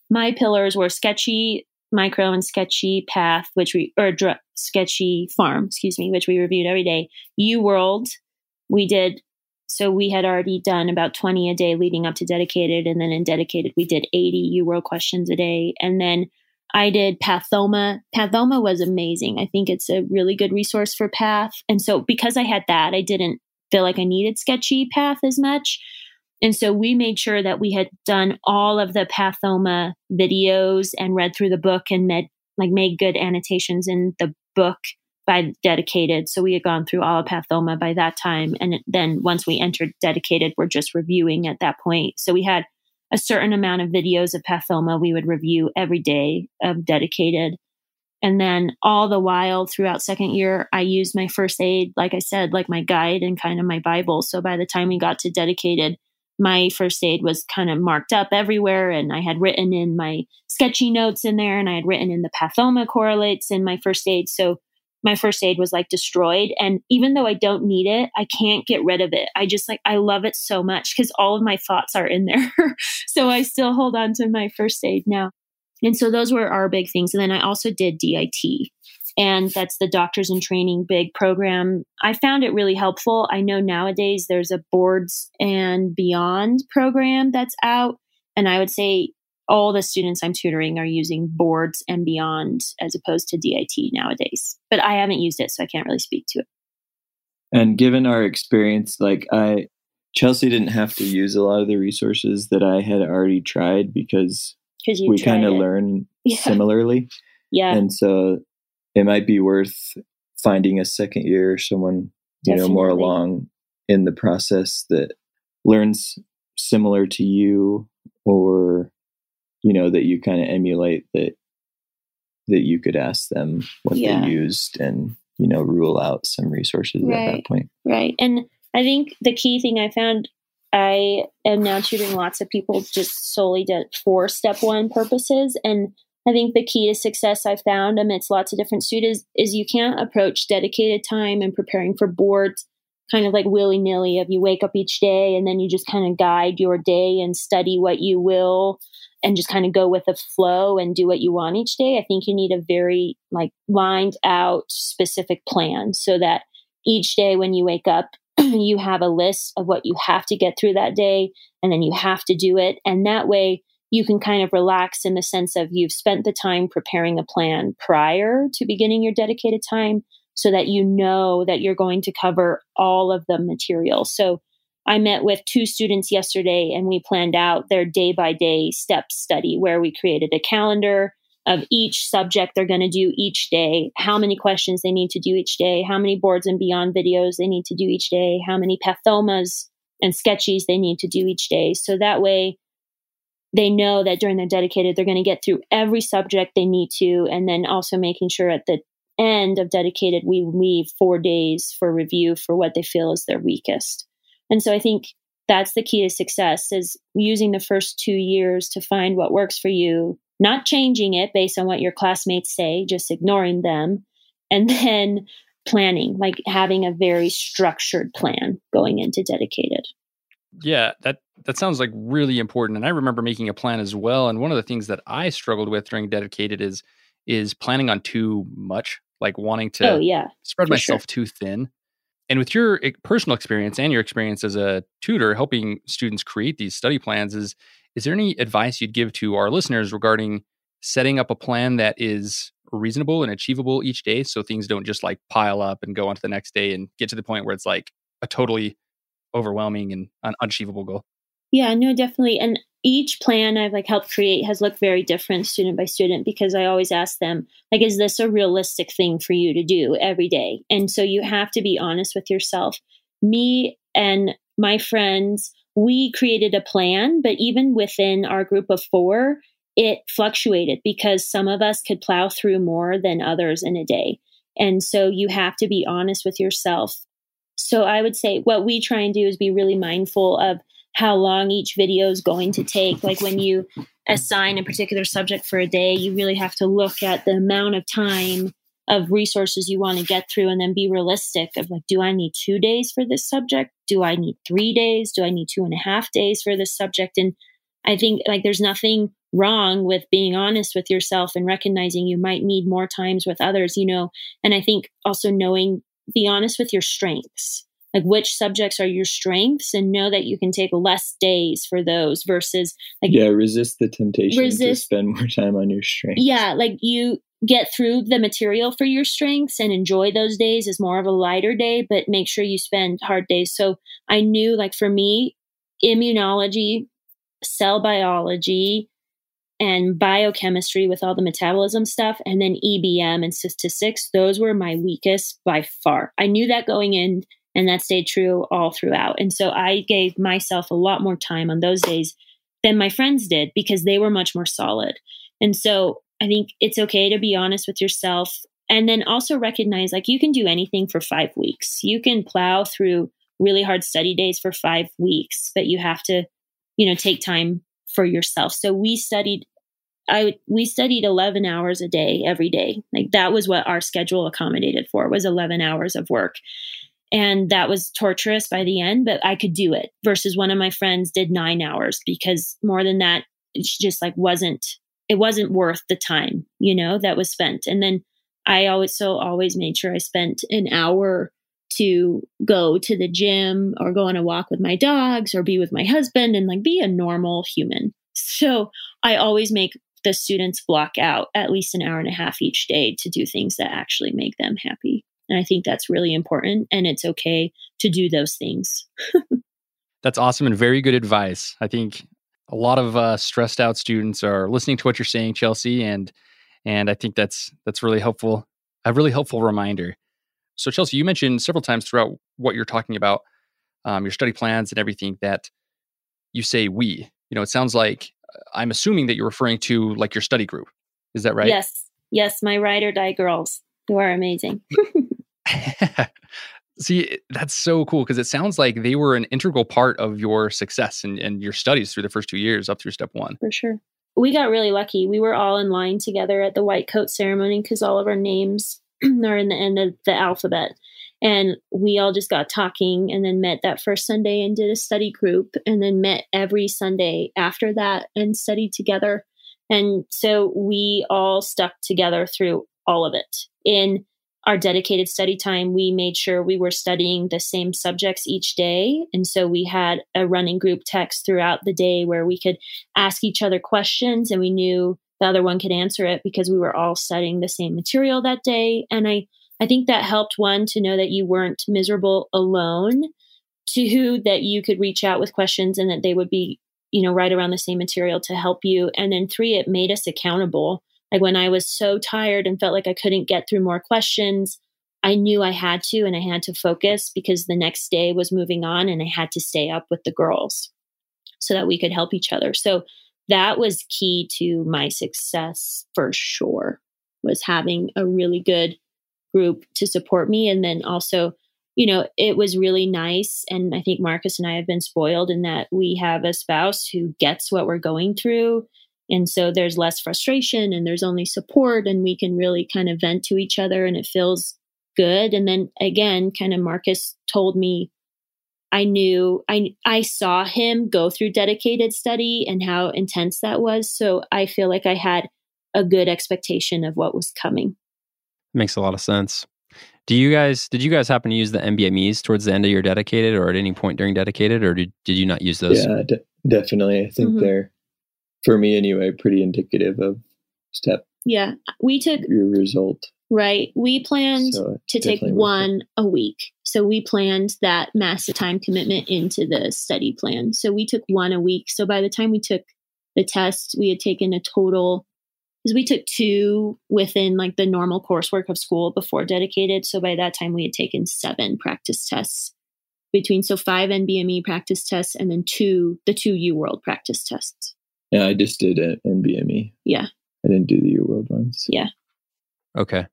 my pillars were sketchy micro and sketchy path, which we or dr- sketchy pharm, excuse me, which we reviewed every day. U World, we did. So we had already done about 20 a day leading up to dedicated. And then in dedicated, we did 80 U World questions a day. And then I did Pathoma. Pathoma was amazing. I think it's a really good resource for Path. And so because I had that, I didn't feel like I needed Sketchy Path as much. And so we made sure that we had done all of the Pathoma videos and read through the book and made like made good annotations in the book by dedicated. So we had gone through all of Pathoma by that time. And then once we entered dedicated, we're just reviewing at that point. So we had a certain amount of videos of Pathoma we would review every day of dedicated. And then all the while throughout second year, I used my first aid, like I said, like my guide and kind of my Bible. So by the time we got to dedicated, my first aid was kind of marked up everywhere and I had written in my sketchy notes in there and I had written in the pathoma correlates in my first aid. So my first aid was like destroyed. And even though I don't need it, I can't get rid of it. I just like, I love it so much because all of my thoughts are in there. so I still hold on to my first aid now. And so those were our big things. And then I also did DIT and that's the Doctors in Training Big program. I found it really helpful. I know nowadays there's a Boards and Beyond program that's out, and I would say all the students I'm tutoring are using Boards and Beyond as opposed to DIT nowadays. But I haven't used it, so I can't really speak to it. And given our experience, like I, Chelsea didn't have to use a lot of the resources that I had already tried because we kind of learn yeah. similarly. Yeah. And so it might be worth finding a second year someone you Definitely. know more along in the process that learns similar to you or you know that you kind of emulate that that you could ask them what yeah. they used and you know rule out some resources right. at that point right and i think the key thing i found i am now tutoring lots of people just solely for step one purposes and I think the key to success I've found amidst lots of different students is you can't approach dedicated time and preparing for boards kind of like willy nilly. If you wake up each day and then you just kind of guide your day and study what you will and just kind of go with the flow and do what you want each day. I think you need a very like lined out specific plan so that each day when you wake up, you have a list of what you have to get through that day and then you have to do it. And that way, you can kind of relax in the sense of you've spent the time preparing a plan prior to beginning your dedicated time so that you know that you're going to cover all of the material. So I met with two students yesterday and we planned out their day by day step study where we created a calendar of each subject they're going to do each day, how many questions they need to do each day, how many boards and beyond videos they need to do each day, how many pathomas and sketchies they need to do each day. So that way they know that during their dedicated, they're going to get through every subject they need to. And then also making sure at the end of dedicated, we leave four days for review for what they feel is their weakest. And so I think that's the key to success is using the first two years to find what works for you not changing it based on what your classmates say, just ignoring them, and then planning, like having a very structured plan going into dedicated. Yeah, that that sounds like really important. And I remember making a plan as well. And one of the things that I struggled with during dedicated is is planning on too much, like wanting to oh, yeah, spread myself sure. too thin. And with your eh, personal experience and your experience as a tutor helping students create these study plans, is is there any advice you'd give to our listeners regarding setting up a plan that is reasonable and achievable each day so things don't just like pile up and go on to the next day and get to the point where it's like a totally overwhelming and un- unachievable goal? Yeah, no, definitely. And each plan I've like helped create has looked very different student by student because I always ask them, like, is this a realistic thing for you to do every day? And so you have to be honest with yourself. Me and my friends, we created a plan, but even within our group of four, it fluctuated because some of us could plow through more than others in a day. And so you have to be honest with yourself. So I would say what we try and do is be really mindful of how long each video is going to take. Like when you assign a particular subject for a day, you really have to look at the amount of time of resources you want to get through and then be realistic of like, do I need two days for this subject? Do I need three days? Do I need two and a half days for this subject? And I think like there's nothing wrong with being honest with yourself and recognizing you might need more times with others, you know. And I think also knowing, be honest with your strengths like which subjects are your strengths and know that you can take less days for those versus like yeah resist the temptation resist, to spend more time on your strengths. Yeah like you get through the material for your strengths and enjoy those days as more of a lighter day but make sure you spend hard days. So i knew like for me immunology cell biology and biochemistry with all the metabolism stuff and then ebm and statistics those were my weakest by far. I knew that going in and that stayed true all throughout. And so I gave myself a lot more time on those days than my friends did because they were much more solid. And so I think it's okay to be honest with yourself and then also recognize like you can do anything for five weeks. You can plow through really hard study days for five weeks, but you have to, you know, take time for yourself. So we studied I we studied 11 hours a day every day. Like that was what our schedule accommodated for was 11 hours of work. And that was torturous by the end, but I could do it versus one of my friends did nine hours because more than that, it just like wasn't, it wasn't worth the time, you know, that was spent. And then I always, so always made sure I spent an hour to go to the gym or go on a walk with my dogs or be with my husband and like be a normal human. So I always make the students block out at least an hour and a half each day to do things that actually make them happy. And I think that's really important. And it's okay to do those things. that's awesome and very good advice. I think a lot of uh, stressed out students are listening to what you're saying, Chelsea, and and I think that's that's really helpful. A really helpful reminder. So, Chelsea, you mentioned several times throughout what you're talking about, um, your study plans and everything that you say we. You know, it sounds like uh, I'm assuming that you're referring to like your study group. Is that right? Yes. Yes, my ride or die girls who are amazing. See, that's so cool because it sounds like they were an integral part of your success and, and your studies through the first two years up through step one. For sure. We got really lucky. We were all in line together at the white coat ceremony because all of our names are in the end of the alphabet. And we all just got talking and then met that first Sunday and did a study group and then met every Sunday after that and studied together. And so we all stuck together through all of it. In our dedicated study time, we made sure we were studying the same subjects each day. And so we had a running group text throughout the day where we could ask each other questions and we knew the other one could answer it because we were all studying the same material that day. And I, I think that helped one to know that you weren't miserable alone, two, that you could reach out with questions and that they would be, you know, right around the same material to help you. And then three, it made us accountable like when I was so tired and felt like I couldn't get through more questions, I knew I had to and I had to focus because the next day was moving on and I had to stay up with the girls so that we could help each other. So that was key to my success for sure was having a really good group to support me and then also you know it was really nice and i think marcus and i have been spoiled in that we have a spouse who gets what we're going through And so there's less frustration and there's only support, and we can really kind of vent to each other and it feels good. And then again, kind of Marcus told me I knew I I saw him go through dedicated study and how intense that was. So I feel like I had a good expectation of what was coming. Makes a lot of sense. Do you guys did you guys happen to use the NBMEs towards the end of your dedicated or at any point during dedicated or did, did you not use those? Yeah, de- definitely. I think Mhm. they're for me anyway pretty indicative of step Yeah, we took your result. right. We planned So to take definitely worth it. one a week. So we planned that massive time commitment into the study plan. So we took one a week. So by the time we took the test, we had taken a total because we took two within like the normal coursework of school before dedicated. So by that time we had taken seven practice tests between so five NBME practice tests and then two the two U World practice tests. Yeah, I just did an NBME. Yeah. I didn't do the U World ones. Yeah. Okay.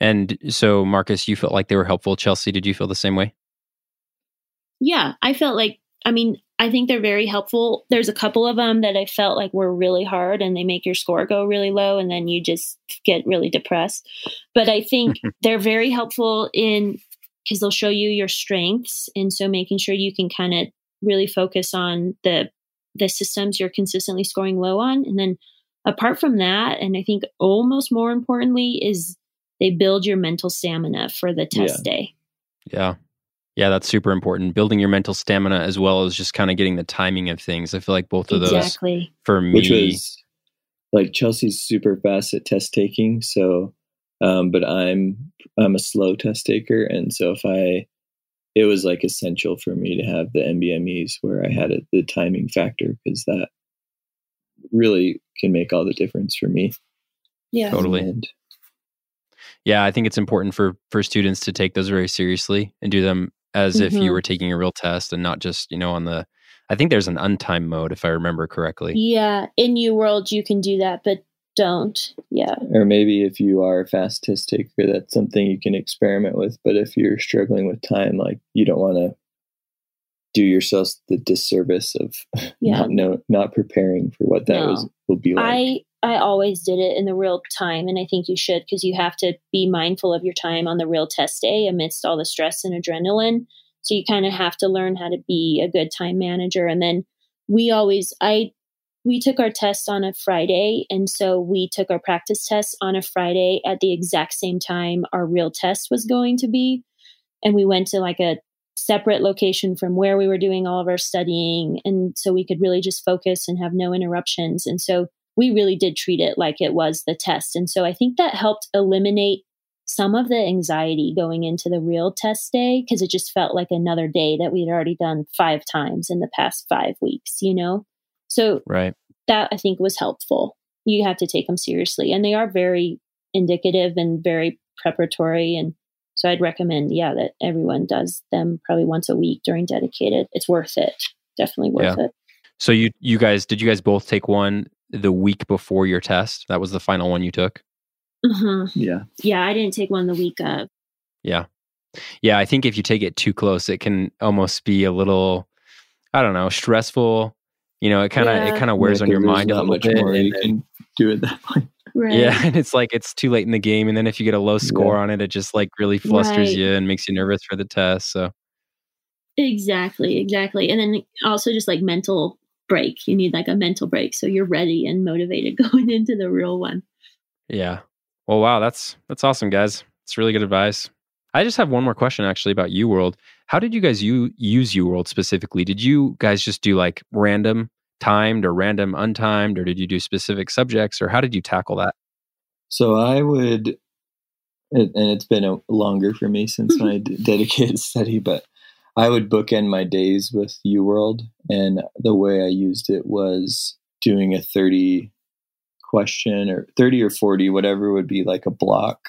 And so Marcus, you felt like they were helpful. Chelsea, did you feel the same way? yeah, I felt like, I mean, I think they're very helpful. There's a couple of them that I felt like were really hard and they make your score go really low and then you just get really depressed. But I think they're very helpful in because they'll show you your strengths. And so making sure you can kind of really focus on the the systems you're consistently scoring low on. And then apart from that, and I think almost more importantly, is they build your mental stamina for the test day. Yeah. Yeah, that's super important. Building your mental stamina as well as just kind of getting the timing of things. I feel like both of those Exactly. for me. Which was like Chelsea's super fast at test taking, so um, but I'm I'm a slow test taker, and so if I it was like essential for me to have the NBMEs where I had it, the timing factor because that really can make all the difference for me. Yeah. Totally. And yeah, I think it's important for for students to take those very seriously and do them as if you Mhm. were taking a real test and not just, you know, on the I think there's an untimed mode if I remember correctly. Yeah, in U World you can do that, but don't. Yeah. or maybe if you are a fast test taker, that's something you can experiment with. But if you're struggling with time, like you don't want to do yourself the disservice of Yeah. not know not preparing for what that No. was will be like. I I always did it in the real time and I think you should because you have to be mindful of your time on the real test day amidst all the stress and adrenaline. So you kind of have to learn how to be a good time manager and then we always I we took our tests on a Friday and so we took our practice tests on a Friday at the exact same time our real test was going to be. And we went to like a separate location from where we were doing all of our studying and so we could really just focus and have no interruptions. And so we really did treat it like it was the test. And so i think that helped eliminate some of the anxiety going into the real test day because it just felt like another day that we'd already done five times in the past five weeks you know so Right. that I think was helpful. You have to take them seriously, and they are very indicative and very preparatory. And so I'd recommend, yeah, that everyone does them probably once a week during dedicated. It's worth it. Definitely worth it. So you you guys did you guys both take one the week before your test? That was the final one you took? hmm yeah, Yeah, I didn't take one the week of. Yeah. Yeah, I think if you take it too close, it can almost be a little I don't know, stressful. You know, it kind of Yeah. it kind of wears Yeah, on your mind a not little much bit. more and you then- can do it that point. Right. Yeah, and it's like it's too late in the game, and then if you get a low score on it, it just like really flusters Right. you and makes you nervous for the test. So Exactly. Exactly. And then also just like mental break. You need like a mental break so you're ready and motivated going into the real one. yeah. Well, wow, that's that's awesome, guys. It's really good advice. I just have one more question actually about UWorld. How did you guys u- use UWorld specifically? Did you guys just do like random timed or random untimed, or did you do specific subjects, or how did you tackle that? So I would, and it's been a longer for me since my dedicated study, but I would bookend my days with UWorld, and the way I used it was doing a thirty question or thirty or forty, whatever would be like a block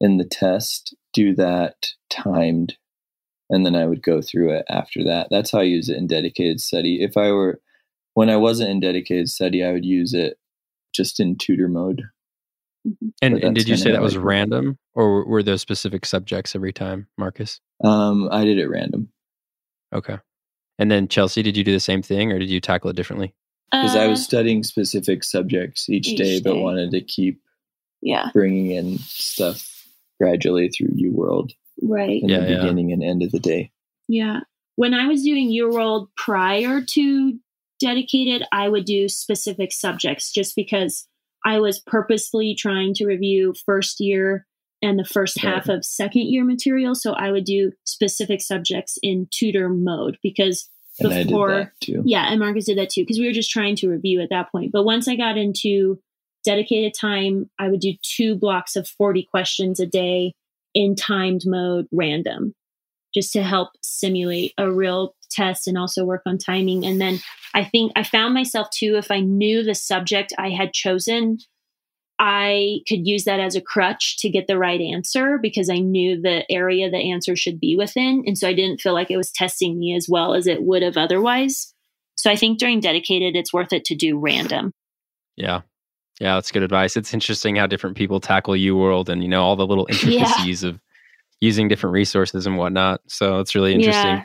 in the test. Do that timed, and then I would go through it after that. That's how I use it in dedicated study. If I were when I wasn't in dedicated study, I would use it just in tutor mode. And, and did you say that was like- random, or were those specific subjects every time, Marcus? Um, I did it random. Okay. And then Chelsea, did you do the same thing, or did you tackle it differently? because I was Uh, studying specific subjects each, each day, but day. wanted to keep yeah, bringing in stuff gradually through UWorld right. in Yeah, the yeah. beginning and end of the day. Yeah. When I was doing U World prior to dedicated, I would do specific subjects just because I was purposefully trying to review first year and the first Right. half of second year material. So I would do specific subjects in tutor mode because And I did Before- that too. yeah, and Marcus did that too because we were just trying to review at that point. But once I got into dedicated time, I would do two blocks of 40 questions a day in timed mode, random, just to help simulate a real test and also work on timing. And then I think I found myself too, if I knew the subject I had chosen, I could use that as a crutch to get the right answer because I knew the area the answer should be within. And so I didn't feel like it was testing me as well as it would have otherwise. So I think during dedicated, it's worth it to do random. Yeah. Yeah, that's good advice. It's interesting how different people tackle U World and you know all the little Yeah. intricacies of using different resources and whatnot. So it's really interesting. Yeah.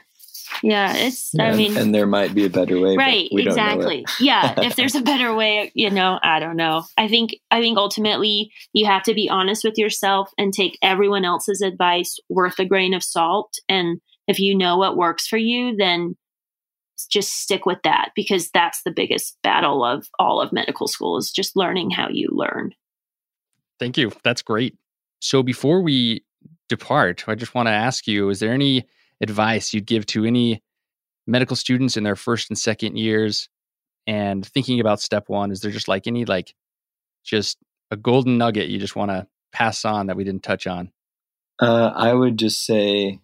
Yeah. It's, Yeah, I mean, and there might be a better way. but right we don't know it. exactly yeah if there's a better way you know i don't know i think i think ultimately you have to be honest with yourself and take everyone else's advice worth a grain of salt and if you know what works for you then just stick with that because that's the biggest battle of all of medical school is just learning how you learn Thank you. That's great. So before we depart, I just want to ask you is there any advice you'd give to any medical students in their first and second years and thinking about step one? Is there just like any, like, just a golden nugget you just want to pass on that we didn't touch on? Uh, I would just say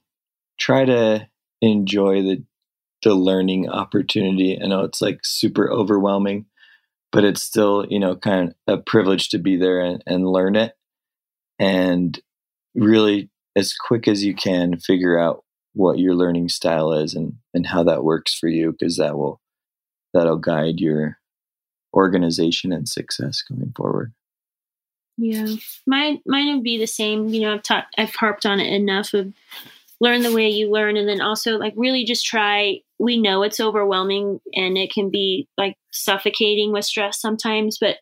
try to enjoy the the learning opportunity. I know it's like super overwhelming, but it's still you know kind of a privilege to be there and, and learn it, and really as quick as you can figure out what your learning style is and and how that works for you because that will that'll guide your organization and success going forward. Yeah, mine mine would be the same. You know, I've taught, I've harped on it enough of learn the way you learn, and then also like really just try. We know it's overwhelming and it can be like suffocating with stress sometimes, but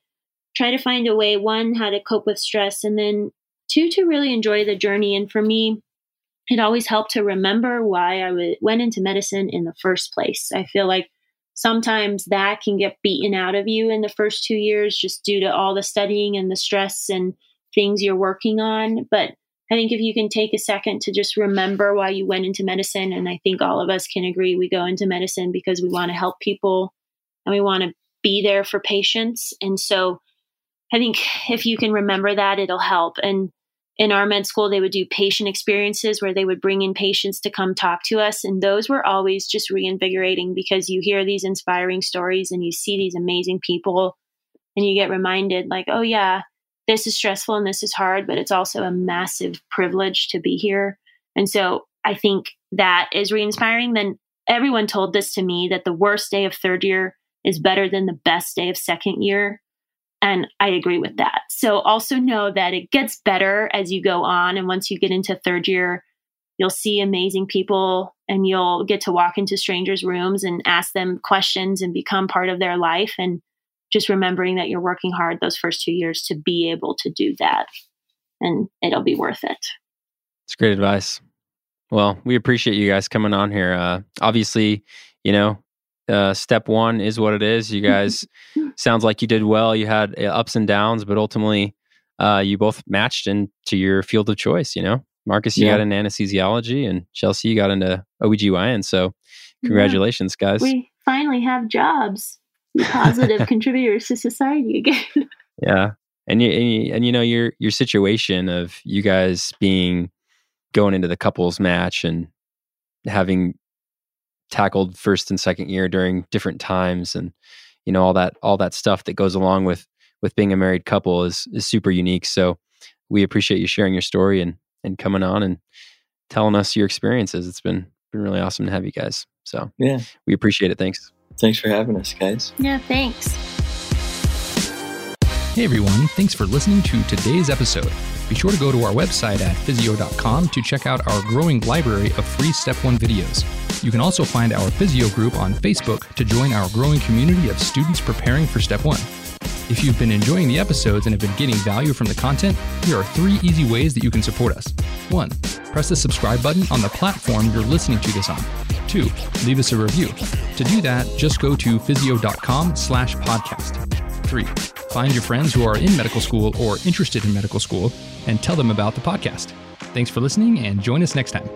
try to find a way one how to cope with stress, and then two to really enjoy the journey. And for me, it always helped to remember why I w- went into medicine in the first place. I feel like sometimes that can get beaten out of you in the first two years just due to all the studying and the stress and things you're working on. But I think if you can take a second to just remember why you went into medicine, and I think all of us can agree we go into medicine because we want to help people and we want to be there for patients. And so I think if you can remember that, it'll help. And in our med school, they would do patient experiences where they would bring in patients to come talk to us. And those were always just reinvigorating because you hear these inspiring stories and you see these amazing people and you get reminded, like, oh, yeah, this is stressful and this is hard, but it's also a massive privilege to be here. And so I think that is re inspiring. Then everyone told this to me that the worst day of third year is better than the best day of second year. And I agree with that. So also know that it gets better as you go on. And once you get into third year, you'll see amazing people and you'll get to walk into strangers' rooms and ask them questions and become part of their life. And just remembering that you're working hard those first two years to be able to do that. And it'll be worth it. It's great advice. Well, we appreciate you guys coming on here. Uh, obviously, you know, uh, step one is what it is. You guys sounds like you did well. You had uh, ups and downs, but ultimately, uh, you both matched into your field of choice. You know, Marcus, you Yeah. got into anesthesiology, and Chelsea, you got into OBGYN. So, congratulations, guys. We finally have jobs, positive contributors to society again. Yeah, and you, and you and you know your your situation of you guys being going into the couples match and having tackled first and second year during different times and you know all that all that stuff that goes along with with being a married couple is is super unique. So we appreciate you sharing your story and and coming on and telling us your experiences. It's been been really awesome to have you guys. So Yeah. we appreciate it. Thanks. Thanks for having us, guys. yeah, thanks. Hey everyone, thanks for listening to today's episode. Be sure to go to our website at physeo.com to check out our growing library of free Step 1 videos. You can also find our physio group on Facebook to join our growing community of students preparing for Step 1. If you've been enjoying the episodes and have been getting value from the content, here are three easy ways that you can support us. 1. Press the subscribe button on the platform you're listening to this on. 2. Leave us a review. To do that, just go to physeo.com slash podcast. 3. Find your friends who are in medical school or interested in medical school and tell them about the podcast. Thanks for listening and join us next time.